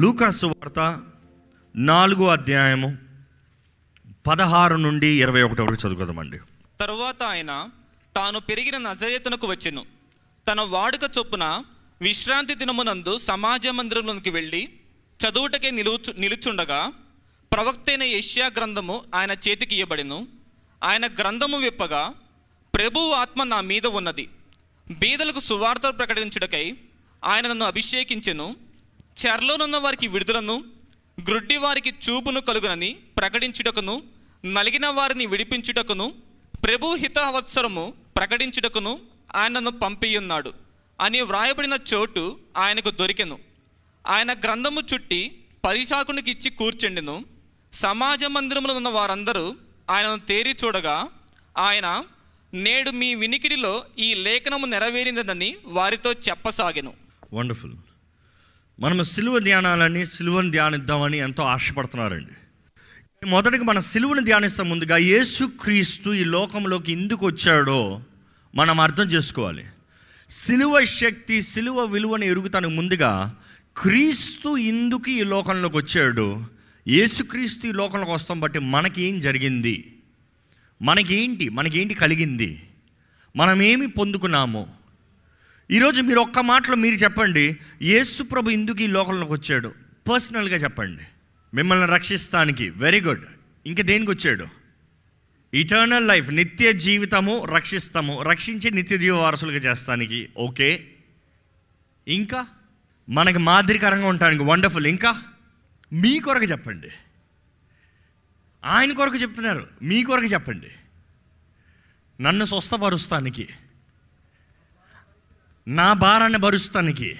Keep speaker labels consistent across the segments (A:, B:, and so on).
A: లూకాసు వార్త నాలుగో అధ్యాయము పదహారు నుండి ఇరవై ఒకటి వరకు చదువుకుందామండి.
B: తరువాత ఆయన తాను పెరిగిన నజరేతనకు వచ్చెను. తన వాడుక చొప్పున విశ్రాంతి దినమునందు సమాజ మందిరంలోనికి వెళ్ళి చదువుటకే నిలుచు నిలుచుండగా ప్రవక్తైన ఏషియా గ్రంథము ఆయన చేతికి ఇవ్వబడిను ఆయన గ్రంథము విప్పగా ప్రభువు ఆత్మ నా మీద ఉన్నది. బీదలకు సువార్త ప్రకటించుటకై ఆయన నన్ను అభిషేకించెను. చెరలోనున్న వారికి విడుదలను గ్రుడ్డి వారికి చూపును కలుగునని ప్రకటించుటకును నలిగిన వారిని విడిపించుటకును ప్రభు హితవత్సరము ప్రకటించుటకును ఆయనను పంపియున్నాడు. అని వ్రాయబడిన చోటు ఆయనకు దొరికెను. ఆయన గ్రంథము చుట్టి పరిశాకునికి ఇచ్చి కూర్చుండెను. సమాజ మందిరములో ఉన్న వారందరూ ఆయనను తేరి చూడగా ఆయన నేడు మీ వినికిడిలో ఈ లేఖనము నెరవేరిందని వారితో చెప్పసాగెను.
A: వండర్ఫుల్ మనం సిలువ ధ్యానాలని సిలువను ధ్యానిద్దామని ఎంతో ఆశపడుతున్నారండి. మొదటిగా మన సిలువను ధ్యానిస్తాం ముందుగా యేసుక్రీస్తు ఈ లోకంలోకి ఎందుకు వచ్చాడో మనం అర్థం చేసుకోవాలి. సిలువ శక్తి సిలువ విలువను ఎరుగుతానికి ముందుగా క్రీస్తు ఇందుకు ఈ లోకంలోకి వచ్చాడు. యేసుక్రీస్తు ఈ లోకంలోకి వస్తాం బట్టి మనకి ఏం జరిగింది? మనకేంటి? మనకేంటి కలిగింది? మనం ఏమి పొందుకున్నాము? ఈరోజు మీరు ఒక్క మాటలో మీరు చెప్పండి యేసు ప్రభు ఎందుకు ఈ లోకంలోకి వచ్చాడు. పర్సనల్గా చెప్పండి. మిమ్మల్ని రక్షిస్తానికి. వెరీ గుడ్ ఇంకా దేనికి వచ్చాడు? ఇటర్నల్ లైఫ్ నిత్య జీవితము రక్షిస్తాము. రక్షించి నిత్య జీవ వారసులుగా చేస్తానికి. ఓకే ఇంకా? మనకి మాదిరికరంగా ఉండడానికి వండర్ఫుల్ ఇంకా? మీ కొరకు చెప్పండి. ఆయన కొరకు చెప్తున్నారు. మీ కొరకు చెప్పండి. నన్ను స్వస్థపరుస్తానికి. నా భారాన్ని భరుస్తానికి.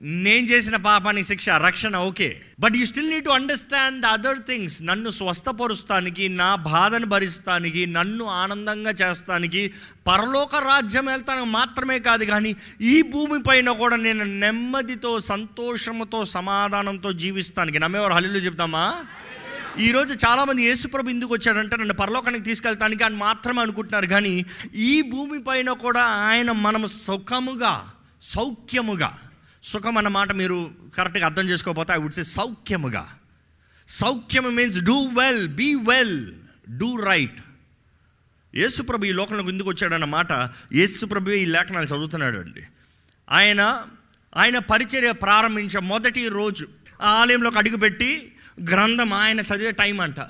A: నేను చేసిన పాపానికి శిక్ష రక్షణ okay. But you still need to understand other things నన్ను స్వస్థపరుస్తానికి నా బాధను భరిస్తానికి నన్ను ఆనందంగా చేస్తానికి పరలోక రాజ్యం వెళ్తానికి మాత్రమే కాదు కానీ ఈ భూమిపైన కూడా నేను నెమ్మదితో సంతోషంతో సమాధానంతో జీవిస్తానికి. నమ్మేవారు హల్లు చెప్తామా? ఈరోజు చాలామంది యేసుప్రభు ఎందుకు వచ్చాడంటే నన్ను పరలోకానికి తీసుకెళ్తానికి అని మాత్రమే అనుకుంటున్నారు. కానీ ఈ భూమి పైన కూడా ఆయన మనం సుఖముగా సౌఖ్యముగా సుఖం అన్న మాట మీరు కరెక్ట్గా అర్థం చేసుకోకపోతే ఐ వుడ్ సే సౌఖ్యముగా. సౌఖ్యము means do well be well do right యేసుప్రభు ఈ లోకంలోకి ఎందుకు వచ్చాడన్న మాట యేసుప్రభు ఈ లేఖనాలు చదువుతున్నాడు అండి ఆయన ఆయన పరిచర్య ప్రారంభించే మొదటి రోజు ఆ ఆలయంలోకి అడుగుపెట్టి గ్రంథం ఆయన చదివే టైం అంట.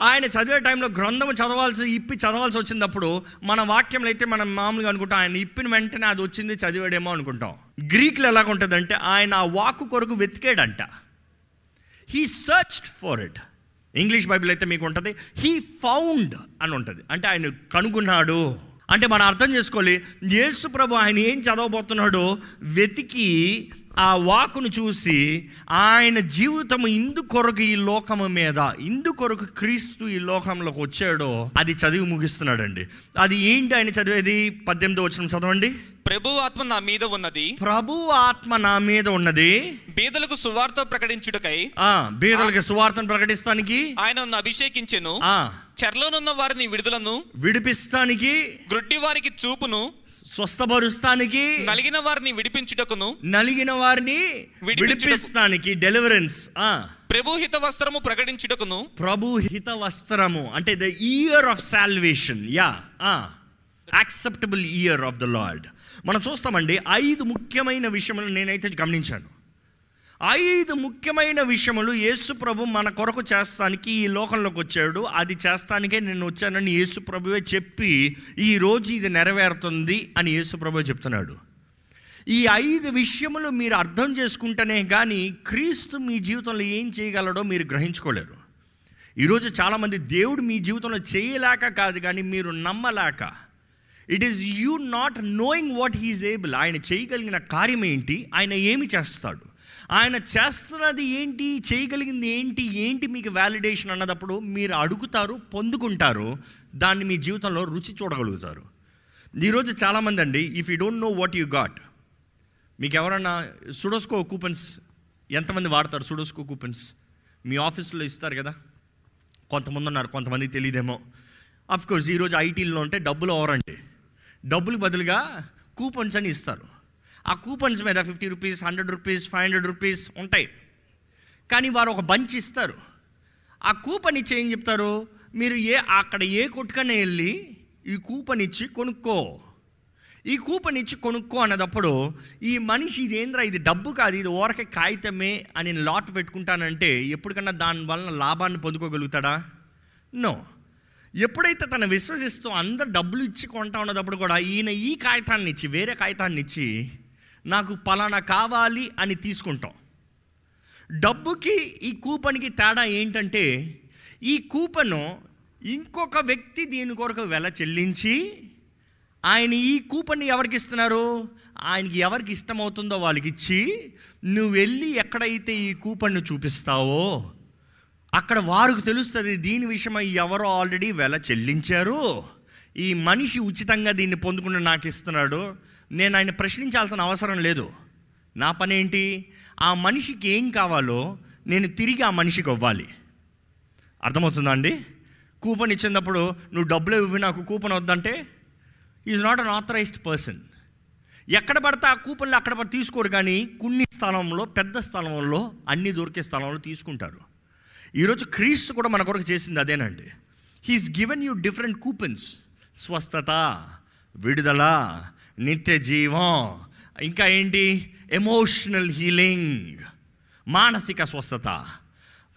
A: ఆయన చదివే టైంలో గ్రంథం చదవాల్సి ఇప్పి చదవాల్సి వచ్చినప్పుడు మన వాక్యంలో అయితే మనం మామూలుగా అనుకుంటాం ఆయన ఇప్పిన వెంటనే అది వచ్చింది చదివాడేమో అనుకుంటాం. గ్రీక్లో ఎలాగ ఉంటుందంటే ఆయన ఆ వాక్కు కొరకు వెతికాడంట. He search for it English Bible అయితే మీకు ఉంటుంది హీ ఫౌండ్ అని ఉంటుంది. అంటే ఆయన కనుగొన్నాడు. అంటే మనం అర్థం చేసుకోవాలి యేసు ప్రభు ఆయన ఏం చదవబోతున్నాడో వెతికి ఆ వాకును చూసి ఆయన జీవితం ఇందు కొరకు ఈ లోకము మీద ఇందు కొరకు క్రీస్తు ఈ లోకంలోకి వచ్చాడో అది చదివి ముగిస్తున్నాడండి. అది ఏంటి ఆయన చదివేది? పద్దెనిమిదో వచ్చిన చదవండి.
B: ప్రభు ఆత్మ నా మీద ఉన్నది.
A: ప్రభు ఆత్మ నా మీద ఉన్నది.
B: బీదలకు సువార్త ప్రకటించుటకై
A: ఆ బీదలకి సువార్తను ప్రకటిస్తానికి
B: ఆయన అభిషేకించెను.
A: ఆ.
B: చెరలోనున్న వారిని విడుదలను
A: విడిపిస్తానికి
B: గ్రుడ్డి వారికి చూపును
A: స్వస్థపరుస్తానికి
B: నలిగిన వారిని విడిపించుటకును
A: నలిగిన వారిని. విడిపిస్తానికి డెలివరెన్స్ ఆ.
B: ప్రభు హిత వస్త్రము ప్రకటించుటకును
A: ప్రభు హిత వస్త్రము అంటే the year of salvation yeah acceptable year of the lord మనం చూస్తామండి ఐదు ముఖ్యమైన విషయములు నేనైతే గమనించాను. ఐదు ముఖ్యమైన విషయములు యేసు ప్రభు మన కొరకు చేస్తానికి ఈ లోకంలోకి వచ్చాడు. అది చేస్తానికే నేను వచ్చానని యేసు ప్రభువే చెప్పి ఈ రోజు ఇది నెరవేరుతుంది అని యేసు ప్రభు చెప్తున్నాడు. ఈ ఐదు విషయములు మీరు అర్థం చేసుకుంటేనే కానీ క్రీస్తు మీ జీవితంలో ఏం చేయగలడో మీరు గ్రహించుకోలేరు. ఈరోజు చాలామంది దేవుడు మీ జీవితంలో చేయలేక కాదు కానీ మీరు నమ్మలేక it is you not knowing what he is able ఆయన చేయగలిగిన కార్యం ఏంటి ఆయన ఏమి చేస్తాడు? ఆయన చేస్తున్నది ఏంటి చేయగలిగింది ఏంటి ఏంటి మీకు వ్యాలిడేషన్ అన్నదప్పుడు మీరు అడుగుతారు పొందుకుంటారు దాన్ని మీ జీవితంలో రుచి చూడగలుగుతారు. ఈరోజు చాలామంది అండి if you don't know what you got మీకు ఎవరన్నా సుడోస్కో కూపన్స్ ఎంతమంది వాడతారు సుడోస్కో కూపన్స్ మీ ఆఫీస్లో ఇస్తారు కదా? కొంతమంది ఉన్నారు కొంతమంది తెలియదేమో. అఫ్కోర్స్ ఈరోజు ఐటీలో ఉంటే డబ్బులు ఓవరండి డబ్బులు బదులుగా కూపన్స్ అని ఇస్తారు. ఆ కూపన్స్ మీద fifty rupees hundred rupees five hundred rupees ఉంటాయి. కానీ వారు ఒక బంచ్ ఇస్తారు. ఆ కూపన్ ఇచ్చి ఏం చెప్తారు? మీరు ఏ అక్కడ ఏ కొట్టుకనే వెళ్ళి ఈ కూపన్ ఇచ్చి కొనుక్కో. ఈ కూపన్ ఇచ్చి కొనుక్కో అన్నదప్పుడు ఈ మనిషి ఇది ఏంద్రా ఇది డబ్బు కాదు ఇది ఓరకే కాగితమే అని నేను లాట్ పెట్టుకుంటానంటే ఎప్పటికన్నా దాని వలన లాభాన్ని పొందుకోగలుగుతాడా? నో. ఎప్పుడైతే తను విశ్వసిస్తూ అందరు డబ్బులు ఇచ్చి కొంటా ఉన్నదప్పుడు కూడా ఈయన ఈ కాగితాన్ని ఇచ్చి వేరే కాగితాన్ని ఇచ్చి నాకు పలానా కావాలి అని తీసుకుంటాం. డబ్బుకి ఈ కూపన్కి తేడా ఏంటంటే ఈ కూపను ఇంకొక వ్యక్తి దీని కొరకు వెల చెల్లించి ఆయన ఈ కూపన్ ఎవరికి ఇస్తున్నారు? ఆయనకి ఎవరికి ఇష్టమవుతుందో వాళ్ళకి ఇచ్చి నువ్వు వెళ్ళి ఎక్కడైతే ఈ కూపన్ను చూపిస్తావో అక్కడ వారికి తెలుస్తుంది దీని విషయమై ఎవరో ఆల్రెడీ వెల చెల్లించారు. ఈ మనిషి ఉచితంగా దీన్ని పొందుకుని నాకు ఇస్తున్నాడు. నేను ఆయన ప్రశ్నించాల్సిన అవసరం లేదు. నా పని ఏంటి? ఆ మనిషికి ఏం కావాలో నేను తిరిగి ఆ మనిషికి ఇవ్వాలి. అర్థమవుతుందా అండి? కూపన్ ఇచ్చినప్పుడు నువ్వు డబ్బులు ఇవ్వి నాకు కూపన్ వద్దంటే is not an authorized person ఎక్కడ పడితే ఆ కూపన్లు అక్కడ పడితే తీసుకోరు కానీ కొన్ని స్థలంలో పెద్ద స్థలంలో అన్ని దొరికే స్థలంలో తీసుకుంటారు. ఈరోజు క్రీస్తు కూడా మన కొరకు చేసింది అదేనండి. He's given you different coupons స్వస్థత విడుదల నిత్య జీవం. ఇంకా ఏంటి? ఎమోషనల్ హీలింగ్ మానసిక స్వస్థత.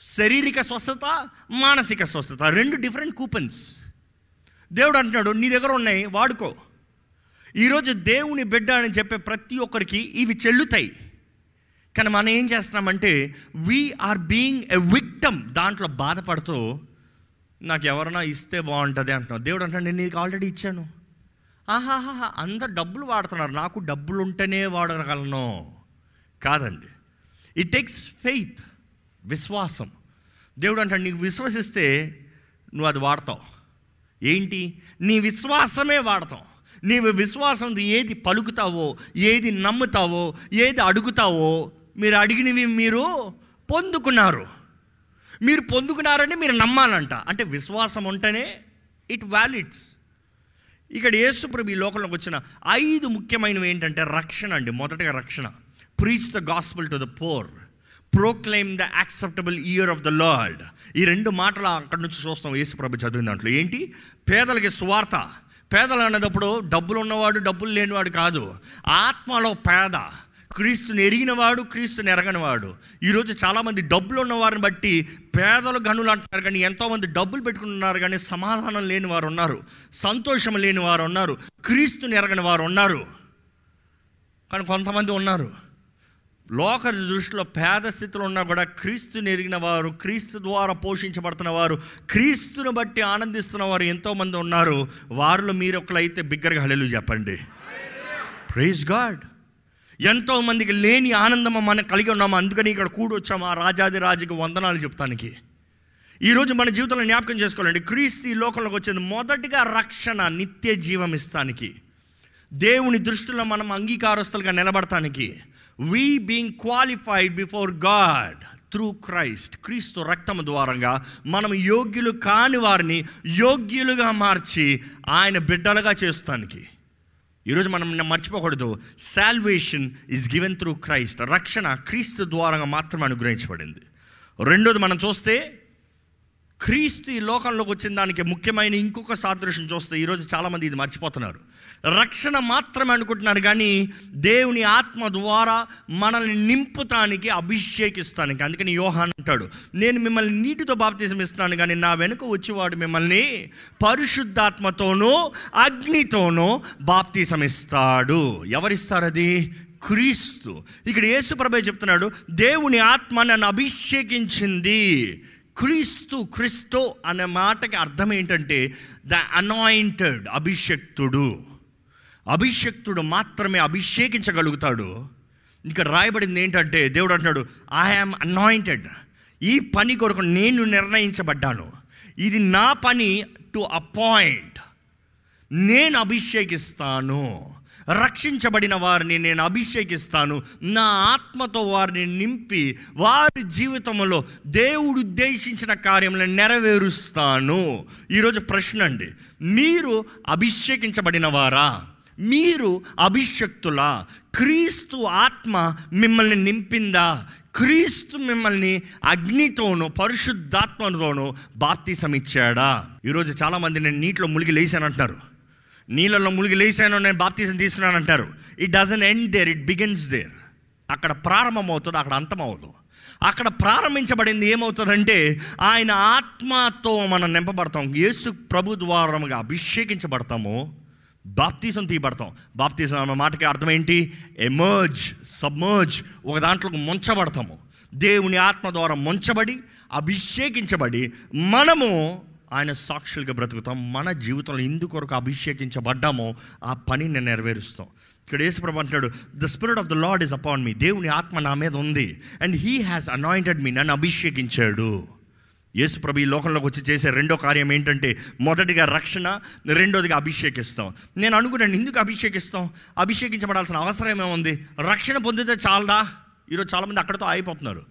A: శారీరక స్వస్థత మానసిక స్వస్థత. రెండు డిఫరెంట్ కూపన్స్ దేవుడు అంటున్నాడు నీ దగ్గర ఉన్నాయి వాడుకో. ఈరోజు దేవుని బిడ్డ అని చెప్పే ప్రతి ఒక్కరికి ఇవి చెల్లుతాయి. కానీ మనం ఏం చేస్తున్నామంటే వీఆర్ బీయింగ్ ఎ విక్టమ్ దాంట్లో బాధపడుతూ నాకు ఎవరైనా ఇస్తే బాగుంటుంది అంటున్నావు. దేవుడు అంటాడు నేను నీకు ఆల్రెడీ ఇచ్చాను. ఆహాహా అందరు డబ్బులు వాడుతున్నారు. నాకు డబ్బులు ఉంటేనే వాడగలను. కాదండి. ఇట్ టేక్స్ ఫెయిత్ విశ్వాసం. దేవుడు అంటే నీకు విశ్వసిస్తే నువ్వు అది వాడతావు. ఏంటి? నీ విశ్వాసమే వాడతావు. నీవు విశ్వాసం ఏది పలుకుతావో ఏది నమ్ముతావో ఏది అడుగుతావో మీరు అడిగినవి మీరు పొందుకున్నారు. మీరు పొందుకున్నారని మీరు నమ్మాలంట. అంటే విశ్వాసం ఉంటేనే ఇట్ వ్యాలిడ్స్ ఇక్కడ యేసుప్రభు ఈ లోకంలోకి వచ్చిన ఐదు ముఖ్యమైనవి ఏంటంటే రక్షణ అండి. మొదటగా రక్షణ. Preach the gospel to the poor proclaim the acceptable year of the lord ఈ రెండు మాటలు అక్కడి నుంచి చూస్తాం యేసుప్రభు చదివిన దాంట్లో. ఏంటి? పేదలకి స్వార్థ పేదలు అనేటప్పుడు డబ్బులు ఉన్నవాడు డబ్బులు లేనివాడు కాదు. ఆత్మలో పేద. క్రీస్తుని ఎరిగినవాడు క్రీస్తుని ఎరగనివాడు. ఈరోజు చాలామంది డబ్బులు ఉన్నవారిని బట్టి పేదలు గనులు అంటున్నారు కానీ ఎంతోమంది డబ్బులు పెట్టుకుంటున్నారు కానీ సమాధానం లేని వారు ఉన్నారు. సంతోషం లేని వారు ఉన్నారు. క్రీస్తుని ఎరగని వారు ఉన్నారు. కానీ కొంతమంది ఉన్నారు. లోక దృష్టిలో పేద స్థితిలో ఉన్నా కూడా క్రీస్తుని ఎరిగిన వారు క్రీస్తు ద్వారా పోషించబడుతున్న వారు క్రీస్తుని బట్టి ఆనందిస్తున్న వారు ఎంతోమంది ఉన్నారు. వారిలో మీరు ఒకళ్ళైతే బిగ్గరగా హళలు చెప్పండి. ప్రైజ్ గాడ్ ఎంతో మందికి లేని ఆనందం మనం కలిగి ఉన్నాము. అందుకని ఇక్కడ కూడొచ్చాము ఆ రాజాది రాజుకి వందనాలు చెప్తానికి. ఈరోజు మన జీవితంలో జ్ఞాపకం చేసుకోవాలండి. క్రీస్తు ఈ లోకంలోకి వచ్చింది మొదటిగా రక్షణ నిత్య జీవం ఇస్తానికి. దేవుని దృష్టిలో మనం అంగీకారస్తులుగా నిలబడటానికి we being qualified before God through Christ క్రీస్తు రక్తము ద్వారంగా మనం యోగ్యులు కాని వారిని యోగ్యులుగా మార్చి ఆయన బిడ్డలుగా చేస్తానికి. ఈరోజు మనం మర్చిపోకూడదు. Salvation is given through Christ రక్షణ క్రీస్తు ద్వారా మాత్రమే అనుగ్రహించబడింది. రెండోది మనం చూస్తే క్రీస్తు ఈ లోకంలోకి వచ్చిన దానికి ముఖ్యమైన ఇంకొక సాదృశ్యం చూస్తే ఈరోజు చాలామంది ఇది మర్చిపోతున్నారు. రక్షణ మాత్రమే అనుకుంటున్నారు కానీ దేవుని ఆత్మ ద్వారా మనల్ని నింపుతానికి అభిషేకిస్తానికి. అందుకని యోహాన్ అంటాడు నేను మిమ్మల్ని నీటితో బాప్తీసం ఇస్తున్నాను కానీ నా వెనుక వచ్చేవాడు మిమ్మల్ని పరిశుద్ధాత్మతోనూ అగ్నితోనూ బాప్తీసం ఇస్తాడు ఎవరిస్తారు అది క్రీస్తు. ఇక్కడ యేసుప్రభే చెప్తున్నాడు దేవుని ఆత్మ నన్ను అభిషేకించింది క్రీస్తు క్రిస్టో అనే మాటకి అర్థం ఏంటంటే ద అనాయింటెడ్ అభిషక్తుడు. అభిషక్తుడు మాత్రమే అభిషేకించగలుగుతాడు. ఇక్కడ రాయబడింది ఏంటంటే దేవుడు అంటున్నాడు ఐఆమ్ అనాయింటెడ్ ఈ పని కొరకు నేను నిర్ణయించబడ్డాను. ఇది నా పని టు అపాయింట్ నేను అభిషేకిస్తాను. రక్షించబడిన వారిని నేను అభిషేకిస్తాను. నా ఆత్మతో వారిని నింపి వారి జీవితంలో దేవుడు ఉద్దేశించిన కార్యములను నెరవేరుస్తాను. ఈరోజు ప్రశ్న అండి మీరు అభిషేకించబడిన వారా? మీరు అభిషక్తులా. క్రీస్తు ఆత్మ మిమ్మల్ని నింపిందా? క్రీస్తు మిమ్మల్ని అగ్నితోనూ పరిశుద్ధాత్మతోనూ బాప్తీసం ఇచ్చాడా ఈరోజు చాలామంది నేను నీటిలో మునిగి లేచానంటున్నారు. నీళ్ళలో మునిగి లేచాను నేను బాప్తీసం తీసుకున్నాను అంటారు it doesn't end there it begins there అక్కడ ప్రారంభం అవుతుంది అక్కడ అంతమవుతుంది అక్కడ ప్రారంభించబడింది ఏమవుతుందంటే ఆయన ఆత్మతో మనం నింపబడతాం. యేసు ప్రభు ద్వారముగా అభిషేకించబడతాము. బాప్తీసం తీయబడతాం. బాప్తీసం అన్న మాటకి అర్థం ఏంటి? ఎమర్జ్ సబ్మర్జ్ ఒక దాంట్లో ముంచబడతాము. దేవుని ఆత్మ ద్వారా ముంచబడి అభిషేకించబడి మనము ఆయన సాక్షులుగా బ్రతుకుతాం. మన జీవితంలో ఎందుకొరకు అభిషేకించబడ్డామో ఆ పనిని నెరవేరుస్తాం. ఇక్కడ యేసుప్రభు అంటున్నాడు the spirit of the lord is upon me దేవుని ఆత్మ నా మీద ఉంది. And he has anointed me నన్ను అభిషేకించాడు. యేసుప్రభు ఈ లోకంలోకి వచ్చి చేసే రెండో కార్యం ఏంటంటే మొదటిగా రక్షణ రెండోదిగా అభిషేకిస్తాం. నేను అనుకున్నాను ఎందుకు అభిషేకిస్తాం? అభిషేకించబడాల్సిన అవసరం ఏముంది? రక్షణ పొందితే చాలదా? ఈరోజు చాలామంది అక్కడతో అయిపోతున్నారు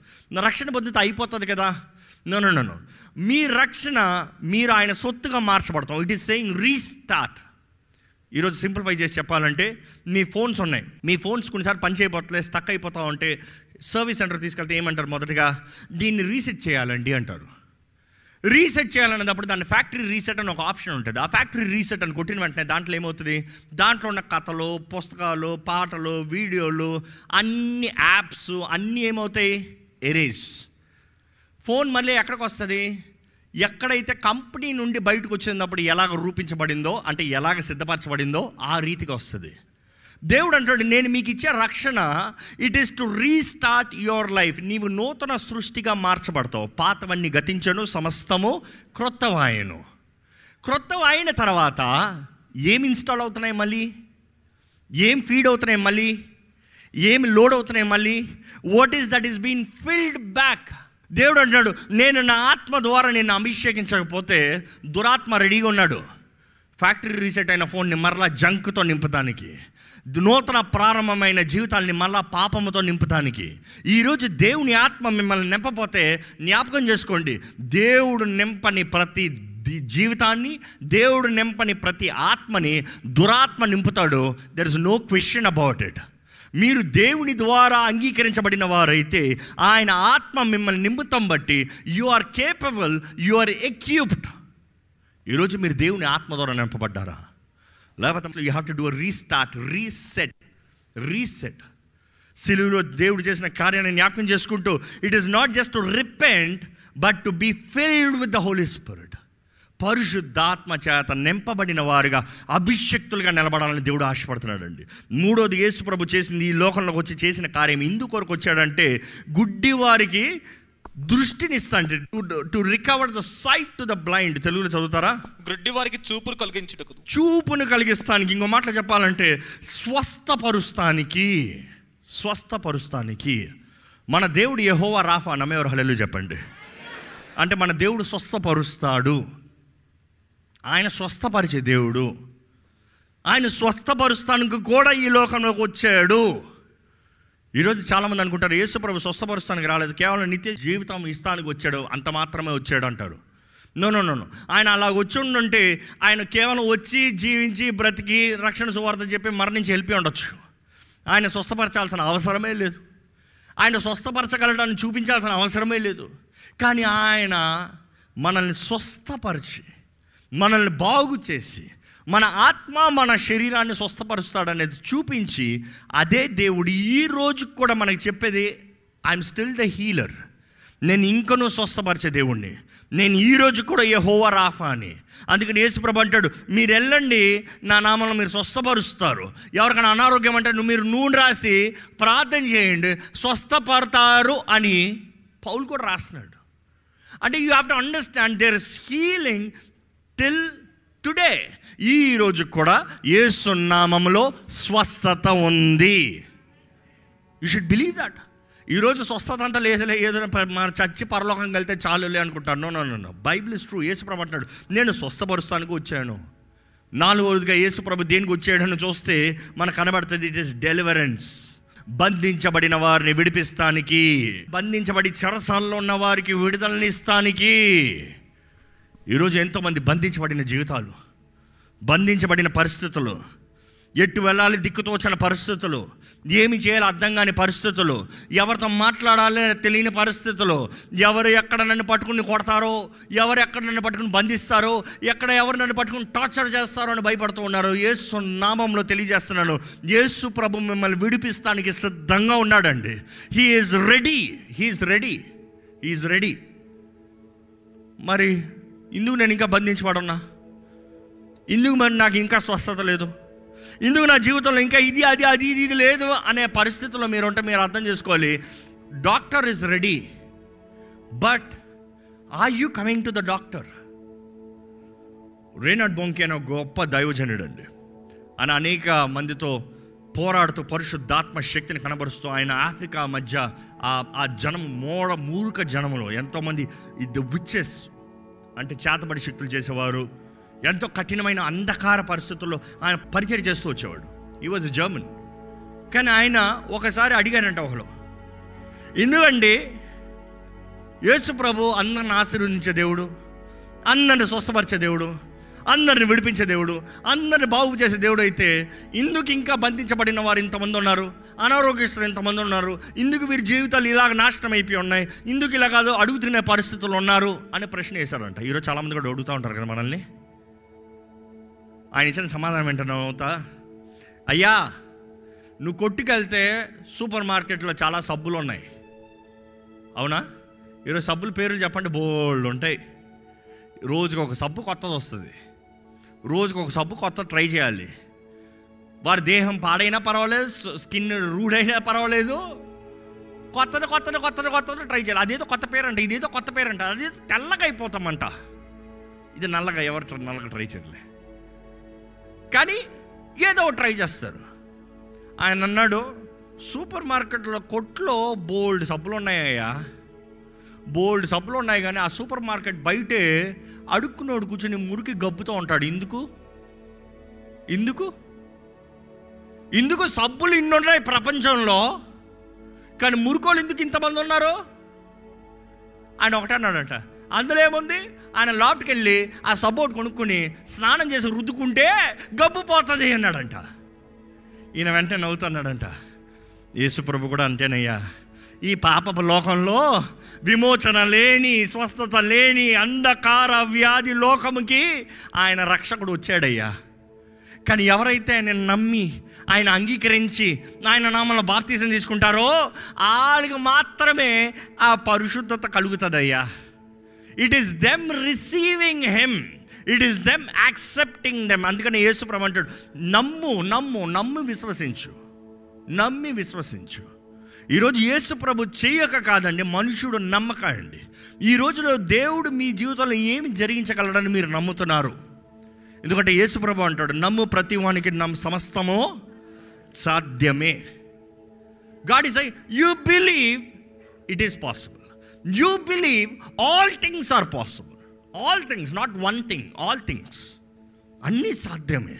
A: రక్షణ పొందితే అయిపోతుంది కదా? నో నో నో మీ రక్షణ మీరు ఆయన సొత్తుగా మార్చబడతాం. ఇట్ ఈస్ సెయింగ్ రీస్టార్ట్ ఈరోజు సింప్లిఫై చేసి చెప్పాలంటే మీ ఫోన్స్ ఉన్నాయి. మీ ఫోన్స్ కొన్నిసార్లు పని చేయబోతలేదు స్టక్ అయిపోతా ఉంటే సర్వీస్ సెంటర్ తీసుకెళ్తే ఏమంటారు మొదటగా? దీన్ని రీసెట్ చేయాలండి అంటారు. రీసెట్ చేయాలన్నప్పుడు దాని ఫ్యాక్టరీ రీసెట్ అని ఒక ఆప్షన్ ఉంటుంది. ఆ ఫ్యాక్టరీ రీసెట్ అని కొట్టిన వెంటనే దాంట్లో ఏమవుతుంది? దాంట్లో ఉన్న కథలు పుస్తకాలు పాటలు వీడియోలు అన్ని యాప్స్ అన్నీ ఏమవుతాయి? ఎరేజ్ ఫోన్ మళ్ళీ ఎక్కడికి వస్తుంది? ఎక్కడైతే కంపెనీ నుండి బయటకు వచ్చినప్పుడు ఎలాగ రూపించబడిందో అంటే ఎలాగ సిద్ధపరచబడిందో ఆ రీతికి వస్తుంది. దేవుడు అంటాడు నేను మీకు ఇచ్చే రక్షణ it is to restart your life నీవు నూతన సృష్టిగా మార్చబడతావు. పాతవన్నీ గతించను సమస్తము క్రొత్తవాయను. క్రొత్తవాయిన తర్వాత ఏం ఇన్స్టాల్ అవుతున్నాయి మళ్ళీ? ఏం ఫీడ్ అవుతున్నాయి మళ్ళీ? ఏం లోడ్ అవుతున్నాయి మళ్ళీ? What is that is been filled back దేవుడు అంటున్నాడు నేను నా ఆత్మ ద్వారా నేను అభిషేకించకపోతే దురాత్మ రెడీగా ఉన్నాడు. ఫ్యాక్టరీ రీసెట్ అయిన ఫోన్ని మరలా జంక్తో నింపడానికి. నూతన ప్రారంభమైన జీవితాల్ని మళ్ళా పాపముతో నింపడానికి ఈరోజు దేవుని ఆత్మ మిమ్మల్ని నింపపోతే జ్ఞాపకం చేసుకోండి. దేవుడు నింపని ప్రతి జీవితాన్ని దేవుడు నింపని ప్రతి ఆత్మని దురాత్మ నింపుతాడు. There is no question about it మీరు దేవుని ద్వారా అంగీకరించబడిన వారైతే ఆయన ఆత్మ మిమ్మల్ని నింపుతాం బట్టి you are capable you are equipped ఈరోజు మీరు దేవుని ఆత్మ ద్వారా నింపబడ్డారా? లేకపోతే you have to do restart reset reset సిలువులో దేవుడు చేసిన కార్యాన్ని జ్ఞాపకం చేసుకుంటూ it is not just to repent but to be filled with the holy spirit పరిశుద్ధాత్మ చేత నింపబడిన వారుగా అభిషక్తులుగా నిలబడాలని దేవుడు ఆశపడుతున్నాడండి. మూడోది యేసుప్రభు చేసింది ఈ లోకంలోకి వచ్చి చేసిన కార్యం ఇందుకొరకు వచ్చాడంటే గుడ్డి వారికి దృష్టినిస్తాండి. To to recover the sight to the blind తెలుగులో చదువుతారా?
B: గ్రుడ్డి వారికి చూపురు కలిగించుటకు.
A: చూపును కలిగిస్తానికి. ఇంకో మాటలు చెప్పాలంటే స్వస్థపరుస్తానికి. స్వస్థపరుస్తానికి. మన దేవుడు యెహోవా రాఫా నమ్మేవారు హలెలు చెప్పండి. అంటే మన దేవుడు స్వస్థపరుస్తాడు. ఆయన స్వస్థపరిచే దేవుడు. ఆయన స్వస్థపరుస్తానికి కూడా ఈ లోకంలోకి వచ్చాడు. ఈరోజు చాలామంది అనుకుంటారు యేసుప్రభు స్వస్థపరుస్తానికి రాలేదు కేవలం నిత్య జీవితం ఇస్తానికి వచ్చాడు అంత మాత్రమే వచ్చాడు అంటారు. నో నో నో ఆయన అలా వచ్చి ఉండుంటే ఆయన కేవలం వచ్చి జీవించి బ్రతికి రక్షణ సువార్త చెప్పి మరణించి వెళ్ళి ఉండొచ్చు. ఆయన స్వస్థపరచాల్సిన అవసరమే లేదు. ఆయన స్వస్థపరచగలడాన్ని చూపించాల్సిన అవసరమే లేదు. కానీ ఆయన మనల్ని స్వస్థపరిచి మనల్ని బాగు చేసి మన ఆత్మ మన శరీరాన్ని స్వస్థపరుస్తాడనేది చూపించి అదే దేవుడు ఈ రోజు కూడా మనకి చెప్పేది ఐఎమ్ స్టిల్ ద హీలర్ నేను ఇంకనూ స్వస్థపరిచే దేవుణ్ణి. నేను ఈ రోజు కూడా ఏ హోవా రాఫా అని. అందుకని యేసుప్రభు అంటాడు మీరు వెళ్ళండి నా నామంలో మీరు స్వస్థపరుస్తారు. ఎవరికైనా అనారోగ్యం అంటే నువ్వు మీరు నూనె రాసి ప్రార్థన చేయండి స్వస్థపడతారు అని పౌలు కూడా రాస్తున్నాడు. అంటే you have to understand there is healing till today ఈరోజు కూడా యేసు నామములో స్వస్థత ఉంది. యూ షుడ్ బిలీవ్ దట్ ఈరోజు స్వస్థత అంతా లేదులే ఏదో మన చచ్చి పరలోకం వెళ్తే చాలులే అనుకుంటాను no no Bible is true యేసుప్రభు అంటాడు నేను స్వస్థపరుస్తానికి వచ్చాను. నాలుగోదిగా యేసుప్రభు దేనికి వచ్చాడని చూస్తే మనకు కనబడుతుంది ఇట్ ఇస్ డెలివరెన్స్ బంధించబడిన వారిని విడిపిస్తానికి బంధించబడి చెరసాల్లో ఉన్న వారికి విడుదలనిస్తానికి ఈరోజు ఎంతోమంది బంధించబడిన జీవితాలు బంధించబడిన పరిస్థితులు ఎటు వెళ్ళాలి దిక్కుతోచని పరిస్థితులు ఏమి చేయాలి అర్థం కాని పరిస్థితులు ఎవరితో మాట్లాడాలి తెలియని పరిస్థితులు ఎవరు ఎక్కడ నన్ను పట్టుకుని కొడతారో ఎవరు ఎక్కడ నన్ను పట్టుకుని బంధిస్తారో ఎక్కడ ఎవరు నన్ను పట్టుకుని టార్చర్ చేస్తారో అని భయపడుతూ ఉన్నారు. యేసు నామంలో తెలియజేస్తున్నాను. యేసు ప్రభు మిమ్మల్ని విడిపిస్తానికి సిద్ధంగా ఉన్నాడండి. He is ready he is ready he is ready మరి ఇందుకు నేను ఇంకా బంధించబడున్నా. ఇందుకు మరి నాకు ఇంకా స్వస్థత లేదు. ఇందుకు నా జీవితంలో ఇంకా ఇది అది అది ఇది ఇది లేదు అనే పరిస్థితుల్లో మీరు ఉంటే మీరు అర్థం చేసుకోవాలి. Doctor is ready but are you coming to the doctor Reinhard Bonnke అనే గొప్ప దైవజనుడు అండి ఆయన అనేక మందితో పోరాడుతూ పరిశుద్ధాత్మ శక్తిని కనబరుస్తూ ఆయన ఆఫ్రికా మధ్య ఆ జనం మోడ మూర్ఖ జనములో ఎంతోమంది ద విచ్చెస్ అంటే చేతబడి శక్తులు చేసేవారు. ఎంతో కఠినమైన అంధకార పరిస్థితుల్లో ఆయన పరిచయం చేస్తూ వచ్చేవాడు. ఈ వాజ్ జర్మన్ కానీ ఆయన ఒకసారి అడిగారంట ఒకరు ఎందుకండి? యేసు ప్రభు అందరిని ఆశీర్వదించే దేవుడు అందరిని స్వస్థపరిచే దేవుడు అందరిని విడిపించే దేవుడు అందరిని బాగు చేసే దేవుడు అయితే ఇందుకు ఇంకా బంధించబడిన వారు ఇంతమంది ఉన్నారు. అనారోగ్యస్తులు ఇంతమంది ఉన్నారు. ఇందుకు వీరి జీవితాలు ఇలాగ నాశనం అయిపోయి ఉన్నాయి. ఇందుకు ఇలా కాదు అడుగుతున్న పరిస్థితులు ఉన్నారు అనే ప్రశ్న వేశారంట. ఈరోజు చాలామంది కూడా అడుగుతూ ఉంటారు కదా మనల్ని. ఆయన ఇచ్చిన సమాధానం ఏంటన్నా అవుతా అయ్యా నువ్వు కొట్టుకెళ్తే సూపర్ మార్కెట్లో చాలా సబ్బులు ఉన్నాయి. అవునా? ఈరోజు సబ్బుల పేర్లు చెప్పండి బోల్డ్ ఉంటాయి. రోజుకి ఒక సబ్బు కొత్తది వస్తుంది. రోజుకు ఒక సబ్బు కొత్త ట్రై చేయాలి. వారి దేహం పాడైనా పర్వాలేదు స్కిన్ రూడైనా పర్వాలేదు. కొత్తది కొత్తది కొత్తది కొత్తది ట్రై చేయాలి. అదేదో కొత్త పేరంట ఇదేదో కొత్త పేరంట అదేదో తెల్లగా అయిపోతామంట. ఇది నల్లగా ఎవరు నల్లగా ట్రై చేయలే కానీ ఏదో ఒకటి ట్రై చేస్తారు. ఆయన అన్నాడు సూపర్ మార్కెట్లో కొట్లో బోల్డ్ సబ్బులు ఉన్నాయ్యా బోల్డ్ సబ్బులు ఉన్నాయి కానీ ఆ సూపర్ మార్కెట్ బయటే అడుక్కునోడు కూర్చొని మురికి గబ్బుతూ ఉంటాడు. ఎందుకు? ఎందుకు? ఇందుకు సబ్బులు ఇన్ని ఉన్నాయి ప్రపంచంలో? కానీ మురుకోలు ఎందుకు ఇంతమంది ఉన్నారు? ఆయన ఒకటన్నాడంట అందులో ఏముంది? ఆయన లోపలికి వెళ్ళి ఆ సబ్బు కొనుక్కొని కొనుక్కుని స్నానం చేసి రుద్దుకుంటే గబ్బు పోతుంది అన్నాడంట. ఈయన వెంటనే నవ్వుతున్నాడంట యేసుప్రభు కూడా అంతేనయ్యా. ఈ పాపపు లోకంలో విమోచన లేని స్వస్థత లేని అంధకార వ్యాధి లోకముకి ఆయన రక్షకుడు వచ్చాడయ్యా. కానీ ఎవరైతే ఆయన నమ్మి ఆయన అంగీకరించి ఆయన నామల బాప్తీసం తీసుకుంటారో వాళ్ళకి మాత్రమే ఆ పరిశుద్ధత కలుగుతుందయ్యా. It is them receiving him it is them accepting them అందుకని యేసుప్రభు అంటాడు నమ్ము నమ్ము నమ్ము విశ్వసించు. నమ్మి విశ్వసించు. ఈరోజు యేసు ప్రభు చేయక కాదండి మనుషుడు నమ్మక అండి ఈ రోజులో దేవుడు మీ జీవితంలో ఏమి జరిగించగలడని మీరు నమ్ముతున్నారు? ఎందుకంటే యేసు ప్రభు అంటాడు నమ్ము ప్రతి వానికి నమ్ సమస్తము సాధ్యమే. God is I you believe it is possible. You believe all things are possible. All things not one thing all things అన్నీ సాధ్యమే.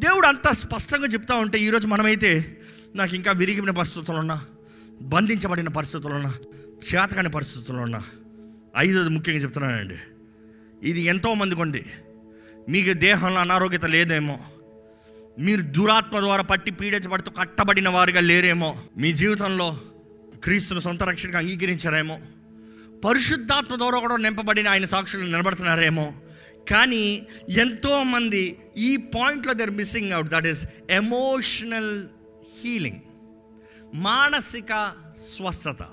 A: దేవుడు అంత స్పష్టంగా చెప్తా ఉంటే ఈరోజు మనమైతే నాకు ఇంకా విరిగిన పరిస్థితులు ఉన్నా బంధించబడిన పరిస్థితులు ఉన్నా చేతకాని పరిస్థితులు ఉన్నా ఐదోది ముఖ్యంగా చెప్తున్నానండి. ఇది ఎంతోమంది కొండి ఉంది. మీకు దేహంలో అనారోగ్యత లేదేమో మీరు దురాత్మ ద్వారా పట్టి పీడించబడుతూ కట్టబడిన వారుగా లేరేమో మీ జీవితంలో క్రీస్తును సొంత రక్షణగా అంగీకరించారేమో పరిశుద్ధాత్మ ద్వారా కూడా నింపబడిన ఆయన సాక్షులు నిలబడుతున్నారేమో కానీ ఎంతోమంది ఈ పాయింట్లో they're missing out that is emotional healing మానసిక స్వస్థత.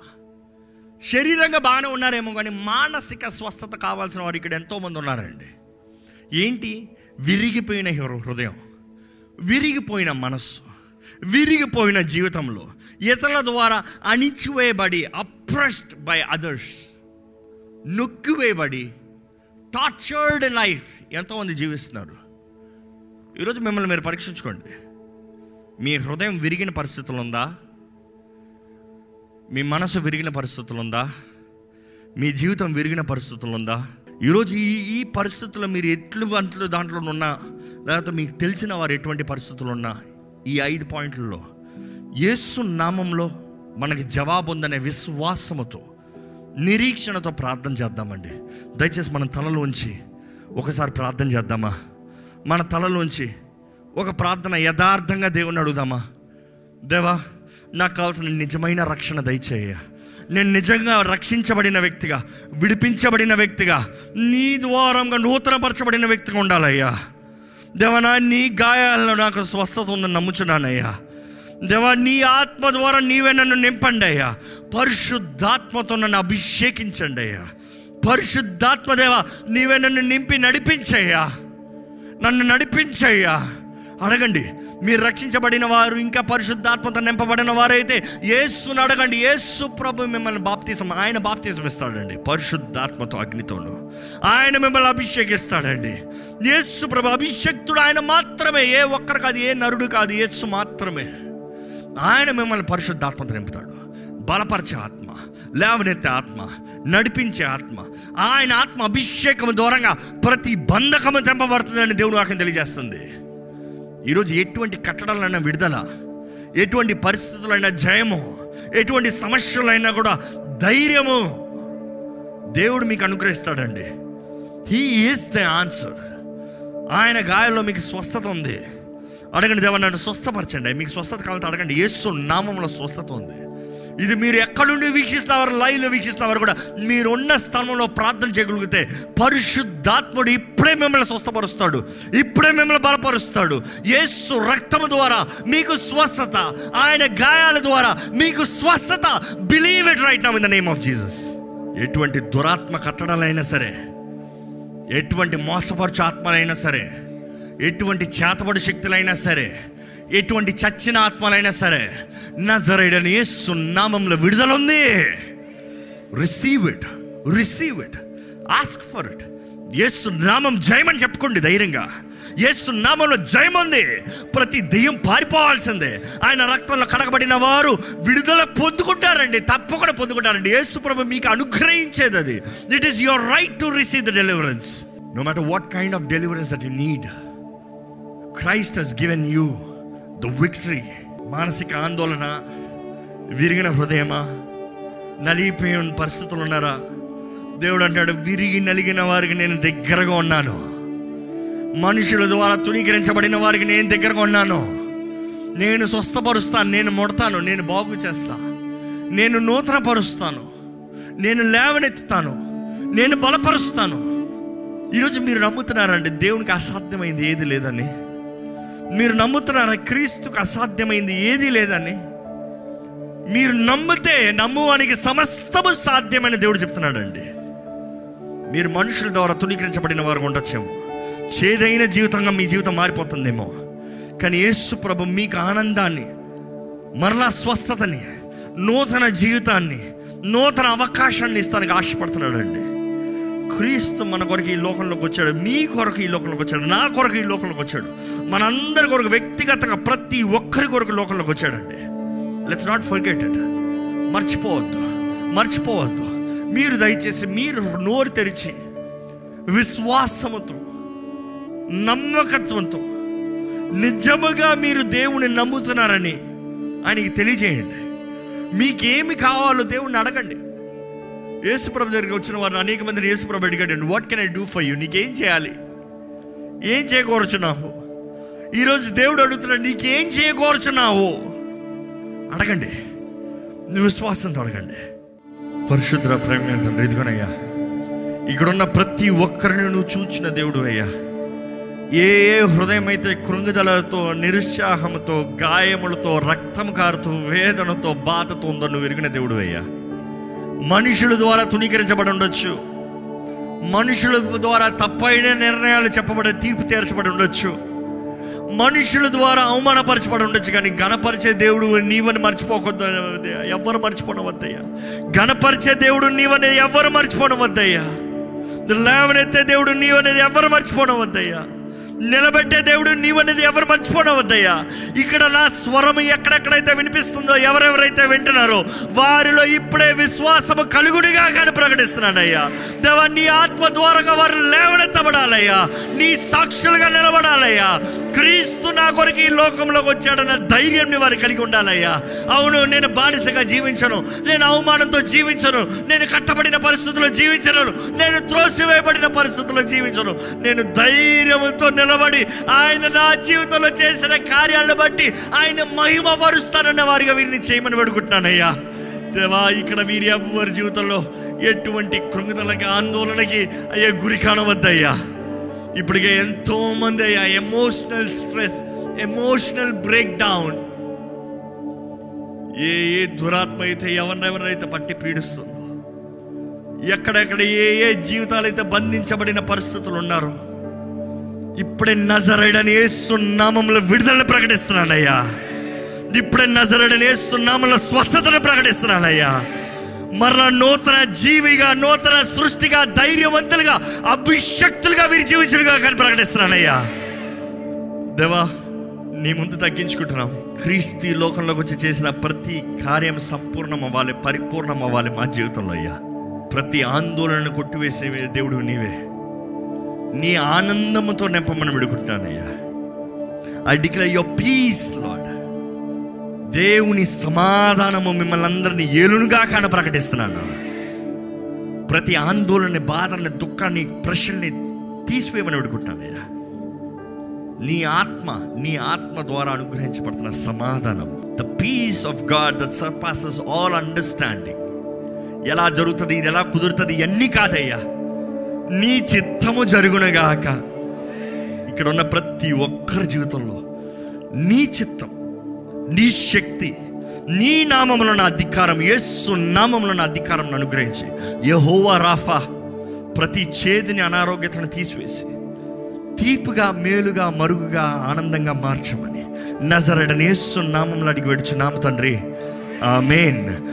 A: శరీరంగా బాగానే ఉన్నారేమో కానీ మానసిక స్వస్థత కావాల్సిన వారు ఇక్కడ ఎంతోమంది ఉన్నారండి. ఏంటి? విరిగిపోయిన హృదయం. విరిగిపోయిన మనస్సు. విరిగిపోయిన జీవితంలో. ఇతరుల ద్వారా అణిచివేయబడి అప్రెస్డ్ బై అదర్స్ నొక్కివేయబడి టార్చర్డ్ లైఫ్ ఎంతోమంది జీవిస్తున్నారు. ఈరోజు మిమ్మల్ని మీరు పరీక్షించుకోండి. మీ హృదయం విరిగిన పరిస్థితులు ఉందా? మీ మనసు విరిగిన పరిస్థితులు ఉందా? మీ జీవితం విరిగిన పరిస్థితులు ఉందా? ఈరోజు ఈ ఈ పరిస్థితుల్లో మీరు ఎట్లు అంట్లు దాంట్లో ఉన్నా లేకపోతే మీకు తెలిసిన వారు ఎటువంటి పరిస్థితులు ఉన్నా ఈ ఐదు పాయింట్లలో యేసు నామంలో మనకి జవాబు ఉందనే విశ్వాసముతో నిరీక్షణతో ప్రార్థన చేద్దామండి. దయచేసి మన తలలోంచి ఒకసారి ప్రార్థన చేద్దామా? మన తలలోంచి ఒక ప్రార్థన యథార్థంగా దేవుని అడుగుదామా? దేవా నాకు కావాల్సిన నిజమైన రక్షణ దయచేయ. నేను నిజంగా రక్షించబడిన వ్యక్తిగా విడిపించబడిన వ్యక్తిగా నీ ద్వారంగా నూతనపరచబడిన వ్యక్తిగా ఉండాలయ్యా. దేవా నా నీ గాయాల్లో నాకు స్వస్థత ఉందని నమ్ముచున్నానయ్యా. దేవా నీ ఆత్మ ద్వారా నీవే నన్ను నింపండి అయ్యా. పరిశుద్ధాత్మతో నన్ను అభిషేకించండి అయ్యా. పరిశుద్ధాత్మ దేవా నీవే నన్ను నింపి నడిపించయ్యా. నన్ను నడిపించయ్యా. అడగండి మీరు రక్షించబడిన వారు ఇంకా పరిశుద్ధాత్మతో నింపబడిన వారైతే యేసుని అడగండి. యేసు ప్రభు మిమ్మల్ని బాప్తీసం ఆయన బాప్తీసం ఇస్తాడండి పరిశుద్ధాత్మతో అగ్నితోను. ఆయన మిమ్మల్ని అభిషేకిస్తాడండి. యేసు ప్రభు అభిషక్తుడు ఆయన మాత్రమే. ఏ ఒక్కరు కాదు ఏ నరుడు కాదు యేసు మాత్రమే. ఆయన మిమ్మల్ని పరిశుద్ధాత్మతో నింపుతాడు. బలపరిచే ఆత్మ లేవనెత్తే ఆత్మ నడిపించే ఆత్మ ఆయన ఆత్మ అభిషేకం దూరంగా ప్రతి బంధకము తెంపబడుతుందని దేవుడు వాక్యం తెలియజేస్తుంది. ఈరోజు ఎటువంటి కట్టడాలైనా విడుదల ఎటువంటి పరిస్థితులైనా జయము ఎటువంటి సమస్యలైనా కూడా ధైర్యము దేవుడు మీకు అనుగ్రహిస్తాడండి. హీ ఈస్ ద ఆన్సర్ ఆయన గాయంలో మీకు స్వస్థత ఉంది. అడగండి దేవా నన్ను స్వస్థపరచండి. మీకు స్వస్థత కావాలంటే అడగండి యేసు నామంలో స్వస్థత ఉంది. ఇది మీరు ఎక్కడుండి వీక్షిస్తున్నవారు లైవ్లో వీక్షిస్తున్నవారు కూడా మీరున్న స్థలంలో ప్రార్థన చేయగలిగితే పరిశుద్ధాత్ముడు ఇప్పుడే మిమ్మల్ని స్వస్థపరుస్తాడు ఇప్పుడే మిమ్మల్ని బలపరుస్తాడు. యేసు రక్తం ద్వారా మీకు స్వస్థత ఆయన గాయాల ద్వారా మీకు స్వస్థత. బిలీవ్ ఇట్ రైట్ నమ్ in the name of Jesus ఎటువంటి దురాత్మ కట్టడాలైనా సరే ఎటువంటి మోసపరచు ఆత్మలైనా సరే ఎటువంటి చేతబడి శక్తులైనా సరే ఎటువంటి చచ్చిన ఆత్మలైనా సరే నజరైడని సున్నామంలో విడుదల ఉంది receive it receive it ask for it Yesu నామం జయమని చెప్పుకోండి ధైర్యంగా. ఏసు నామంలో జయం ఉంది ప్రతి దెయ్యం పారిపోవాల్సిందే. ఆయన రక్తంలో కడగబడిన వారు విడుదల పొందుకుంటారండి తప్పకుండా పొందుకుంటారండి. ఏసు ప్రభు మీకు అనుగ్రహించేది అది. It is your right to receive the deliverance no matter what kind of deliverance that you need Christ has given you the victory మానసిక ఆందోళన విరిగిన హృదయమా? నలిగిపోయిన పరిస్థితులు ఉన్నారా? దేవుడు అంటాడు విరిగి నలిగిన వారికి నేను దగ్గరగా ఉన్నాను. మనుషుల ద్వారా తుణీకరించబడిన వారికి నేను దగ్గరగా ఉన్నాను. నేను స్వస్థపరుస్తాను నేను ముడతాను నేను బాగు చేస్తా. నేను నూతనపరుస్తాను. నేను లేవనెత్తుతాను. నేను బలపరుస్తాను. ఈరోజు మీరు నమ్ముతున్నారండి దేవునికి అసాధ్యమైంది ఏది లేదని? మీరు నమ్ముతున్నారా క్రీస్తుకు అసాధ్యమైంది ఏదీ లేదని మీరు నమ్మితే నమ్మువానికి సమస్తము సాధ్యమైన దేవుడు చెప్తున్నాడండి. మీరు మనుషుల ద్వారా తుణీకరించబడిన వారు ఉండొచ్చేమో. చేదైన జీవితంగా మీ జీవితం మారిపోతుందేమో. కానీ యేసు ప్రభు మీకు ఆనందాన్ని మరలా స్వస్థతని నూతన జీవితాన్ని నూతన అవకాశాన్ని ఇస్తానికి ఆశపడుతున్నాడండి. క్రీస్తు మన కొరకు ఈ లోకంలోకి వచ్చాడు. మీ కొరకు ఈ లోకంలోకి వచ్చాడు. నా కొరకు ఈ లోకంలోకి వచ్చాడు. మనందరి కొరకు వ్యక్తిగతంగా ప్రతి ఒక్కరి కొరకు లోకంలోకి వచ్చాడండి. లెట్స్ నాట్ ఫర్గెట్ ఇట్ మర్చిపోవద్దు. మర్చిపోవద్దు. మీరు దయచేసి మీరు నోరు తెరిచి విశ్వాసముతో నమ్మకత్వంతో నిజముగా మీరు దేవుని నమ్ముతున్నారని ఆయనకి తెలియజేయండి. మీకేమి కావాలో దేవుణ్ణి అడగండి. యేసుప్రభు దగ్గరికి వచ్చిన వారిని అనేక మందిని యేసుప్రభు అడిగాడు what can I do for you నీకేం చేయాలి? ఏం చేయకూరచున్నావు ఈరోజు దేవుడు అడుగుతున్నాడు నీకేం చేయకూరచున్నావు అడగండి. విశ్వాసంతో అడగండి. పరిశుద్ర ప్రేమ తండ్రి ఇదిగోనయ్యా ఇక్కడున్న ప్రతి ఒక్కరిని నువ్వు చూచిన దేవుడు అయ్యా. ఏ ఏ హృదయం అయితే కృంగుదలతో నిరుత్సాహంతో గాయములతో రక్తం కారుతూ వేదనతో బాధతో ఉందో నువ్వు ఎరిగిన దేవుడు అయ్యా. మనుషుల ద్వారా తుణీకరించబడి ఉండొచ్చు. మనుషుల ద్వారా తప్పైన నిర్ణయాలు చెప్పబడే తీర్పు తీర్చబడి ఉండొచ్చు. మనుషుల ద్వారా అవమానపరచబడి ఉండొచ్చు కానీ గణపరిచే దేవుడు నీవని మర్చిపోకూడదు ఎవరు మర్చిపోనవద్దయ్యా. గణపరిచే దేవుడు నీవని ఎవరు మర్చిపోనవద్దయ్యా. లేవనెత్తే దేవుడు నీవనేది ఎవరు మర్చిపోనవద్దయ్యా. నిలబెట్టే దేవుడు నీవనేది ఎవరు మర్చిపోనవద్దయ్యా. ఇక్కడ నా స్వరము ఎక్కడెక్కడైతే వినిపిస్తుందో ఎవరెవరైతే వింటున్నారో వారిలో ఇప్పుడే విశ్వాసము కలుగుడిగా కానీ ప్రకటిస్తున్నానయ్యా. దేవా నీ ఆత్మ ద్వారంగా వారు లేవనెత్తబడాలయ్యా. నీ సాక్షులుగా నిలబడాలయ్యా. క్రీస్తు నా కొరకు ఈ లోకంలోకి వచ్చాడన్న ధైర్యం వారు కలిగి ఉండాలయ్యా. అవును నేను బానిసగా జీవించను. నేను అవమానంతో జీవించను. నేను కట్టబడిన పరిస్థితుల్లో జీవించను. నేను త్రోసివేయబడిన పరిస్థితుల్లో జీవించను. నేను ధైర్యంతో నిలబడి ఆయన నా జీవితంలో చేసిన కార్యాలను బట్టి ఆయన మహిమ పరుస్తానన్న వారిగా వీరిని చేయమని పెడుకుంటున్నానయ్యా దేవా ఇక్కడ వీరి ఎవ్వరి జీవితంలో ఎటువంటి కృంగుదలకి ఆందోళనకి అయ్యే గురి కానవద్దయ్యా. ఇప్పటికే ఎంతో మంది అయ్యా emotional stress emotional break down ఏ ఏ దురాత్మ అయితే ఎవరినెవరైతే పట్టి పీడిస్తుందో ఎక్కడెక్కడ ఏ ఏ జీవితాలు అయితే బంధించబడిన పరిస్థితులు ఉన్నారో ఇప్పుడే నజరడని ఏసునామంలో విడుదల ప్రకటిస్తున్నానయ్యా. ఇప్పుడే నజరడని ఏసునామంలో స్వస్థతను ప్రకటిస్తున్నానయ్యా. మరలా నూతన జీవిగా నూతన సృష్టిగా ధైర్యవంతులుగా అభిషక్తులుగా వీరి జీవించుడుగా కానీ ప్రకటిస్తున్నానయ్యా. దేవా నీ ముందు తగ్గించుకుంటున్నాం. క్రీస్తు లోకంలోకి వచ్చి చేసిన ప్రతి కార్యం సంపూర్ణం అవ్వాలి పరిపూర్ణం అవ్వాలి మా జీవితంలో అయ్యా. ప్రతి ఆందోళనను కొట్టివేసే దేవుడు నీవే. నీ ఆనందముతో నింపమని విడుకుంటానయ్యా. I declare your peace Lord దేవుని సమాధానము మిమ్మల్ని అందరినీ ఏలునుగా కాన ప్రకటిస్తున్నాను. ప్రతి ఆందోళన బాధని దుఃఖాన్ని ప్రశ్నల్ని తీసివేయమని విడుకుంటానయ్యా. నీ ఆత్మ నీ ఆత్మ ద్వారా అనుగ్రహించబడుతున్న సమాధానం. The peace of God that surpasses all understanding ఎలా జరుగుతుంది ఇది ఎలా కుదురుతుంది ఇవన్నీ కాదయ్యా. నీ చిత్తము జరుగునగాక. ఇక్కడ ఉన్న ప్రతి ఒక్కరి జీవితంలో నీ చిత్తం నీ శక్తి నీ నామంలో నా అధికారం యేసు నామంలో నా అధికారం అనుగ్రహించి యహోవా రాఫా ప్రతి చేదుని అనారోగ్యతను తీసివేసి తీపుగా మేలుగా మరుగుగా ఆనందంగా మార్చమని నజరడనేసు నామంలో అడిగి వెడుచున్నాము తండ్రి. ఆమెన్.